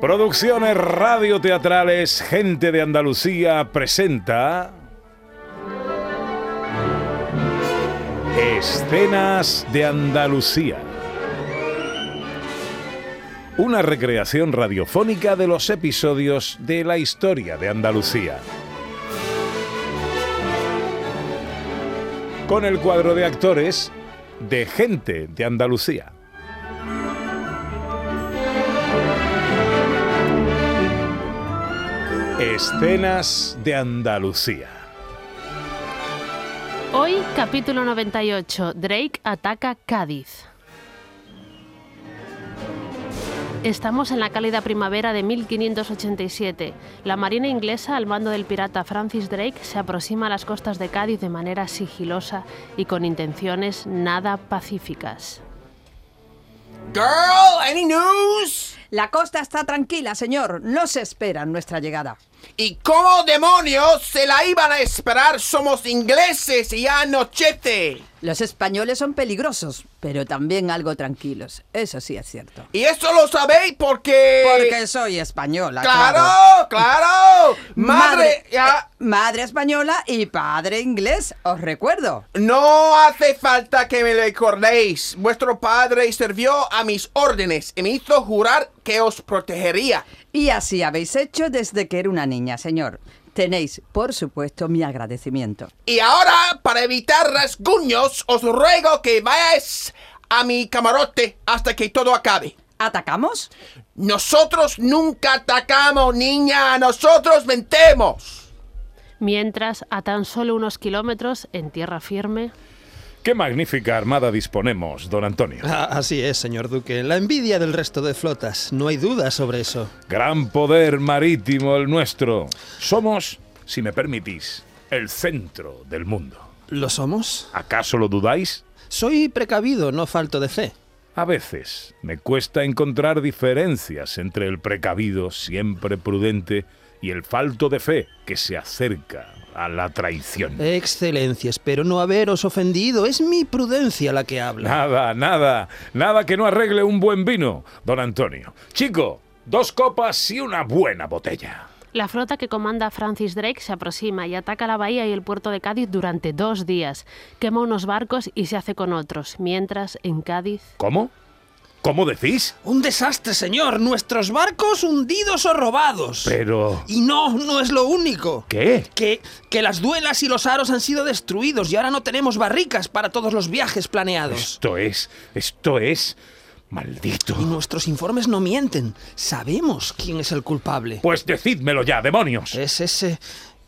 Producciones radioteatrales Gente de Andalucía presenta Escenas de Andalucía. Una recreación radiofónica de los episodios de la historia de Andalucía. Con el cuadro de actores de Gente de Andalucía. Escenas de Andalucía. Hoy, capítulo 98, Drake ataca Cádiz. Estamos en la cálida primavera de 1587. La marina inglesa, al mando del pirata Francis Drake, se aproxima a las costas de Cádiz de manera sigilosa y con intenciones nada pacíficas. Girl, any news? La costa está tranquila, señor. No se espera nuestra llegada. ¿Y cómo demonios se la iban a esperar? Somos ingleses y anochece. Los españoles son peligrosos, pero también algo tranquilos. Eso sí es cierto. Y eso lo sabéis porque... Porque soy española. Claro, claro. Madre... Madre, ya- eh, madre española y padre inglés, os recuerdo. No hace falta que me recordéis. Vuestro padre sirvió a mis órdenes y me hizo jurar que os protegería. Y así habéis hecho desde que era una niña, señor. Tenéis, por supuesto, mi agradecimiento. Y ahora, para evitar rasguños, os ruego que vayáis a mi camarote hasta que todo acabe. ¿Atacamos? Nosotros nunca atacamos, niña. Nosotros mentemos. Mientras, a tan solo unos kilómetros, en tierra firme, Qué magnífica armada disponemos, don Antonio. Ah, así es, señor Duque. La envidia del resto de flotas. No hay duda sobre eso. Gran poder marítimo el nuestro. Somos, si me permitís, el centro del mundo. ¿Lo somos? ¿Acaso lo dudáis? Soy precavido, no falto de fe. A veces me cuesta encontrar diferencias entre el precavido, siempre prudente, y el falto de fe que se acerca a la traición. Excelencia, espero no haberos ofendido. Es mi prudencia la que habla. Nada, nada, nada que no arregle un buen vino, don Antonio. Chico, dos copas y una buena botella. la flota que comanda Francis Drake se aproxima y ataca la bahía y el puerto de Cádiz durante dos días. Quema unos barcos y se hace con otros, mientras en Cádiz... ¿Cómo? ¿Cómo decís? Un desastre, señor. Nuestros barcos hundidos o robados. Pero... Y no, no es lo único. ¿Qué? Que, que las duelas y los aros han sido destruidos y ahora no tenemos barricas para todos los viajes planeados. Esto es, esto es... Maldito. Y nuestros informes no mienten. Sabemos quién es el culpable. Pues decídmelo ya, demonios. Es ese.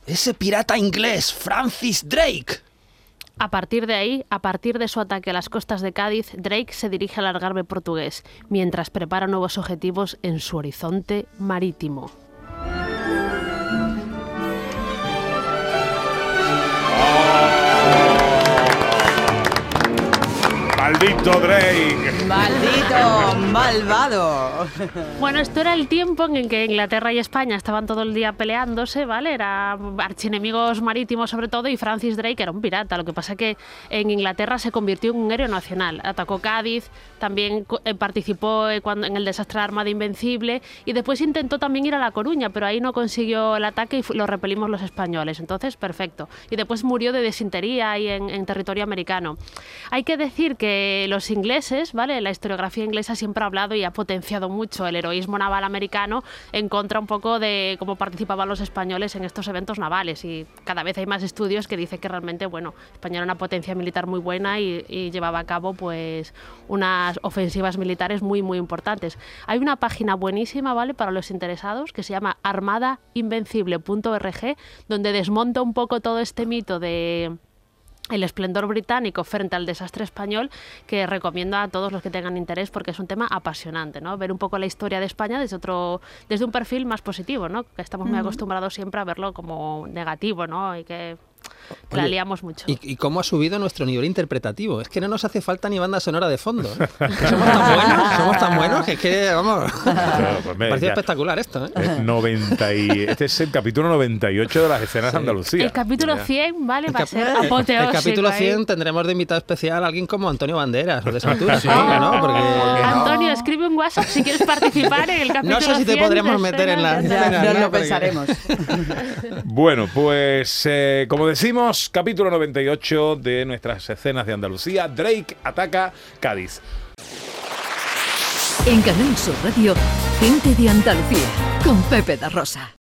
ese pirata inglés, Francis Drake. A partir de ahí, a partir de su ataque a las costas de Cádiz, Drake se dirige al Algarve portugués, mientras prepara nuevos objetivos en su horizonte marítimo. Maldito Drake. ¡Maldito malvado! Bueno, esto era el tiempo en el que Inglaterra y España estaban todo el día peleándose, ¿vale? Eran archienemigos marítimos sobre todo y Francis Drake era un pirata. Lo que pasa que en Inglaterra se convirtió en un héroe nacional. Atacó Cádiz, también eh, participó eh, cuando, en el desastre de la Armada Invencible y después intentó también ir a La Coruña, pero ahí no consiguió el ataque y lo repelimos los españoles. Entonces, perfecto. Y después murió de desintería ahí en, en territorio americano. Hay que decir que los ingleses, ¿vale? La historiografía inglesa siempre ha hablado y ha potenciado mucho el heroísmo naval americano en contra un poco de cómo participaban los españoles en estos eventos navales. Y cada vez hay más estudios que dicen que realmente, bueno, España era una potencia militar muy buena y, llevaba a cabo, pues, unas ofensivas militares muy, muy importantes. Hay una página buenísima, ¿vale? Para los interesados que se llama armadainvencible.org, donde desmonta un poco todo este mito de el esplendor británico frente al desastre español que recomiendo a todos los que tengan interés porque es un tema apasionante, ¿no? Ver un poco la historia de España desde otro desde un perfil más positivo, ¿no? Que estamos muy acostumbrados siempre a verlo como negativo, ¿no? Y que la Oye, liamos mucho. ¿Y, y cómo ha subido nuestro nivel interpretativo? Es que no nos hace falta ni banda sonora de fondo. ¿eh? Somos tan buenos, somos tan buenos que es que, vamos, Claro, pues me- parecía ya- espectacular esto. ¿eh? eh, 90 y, este es el capítulo 98 de las escenas de Andalucía. el capítulo 100, ¿vale? Va a ser apoteósico. el capítulo ahí. 100 tendremos de invitado especial a alguien como Antonio Banderas o de Santurce, ¿no? Porque no? Antonio, escribe un WhatsApp si quieres participar en el capítulo no sé si te 100 podremos de meter en la... escena, ¿no? lo Porque- pensaremos. Bueno, pues eh, como decimos, capítulo 98 de nuestras escenas de Andalucía, Drake ataca Cádiz. En Canal Sur Radio, gente de Andalucía, con Pepe da Rosa.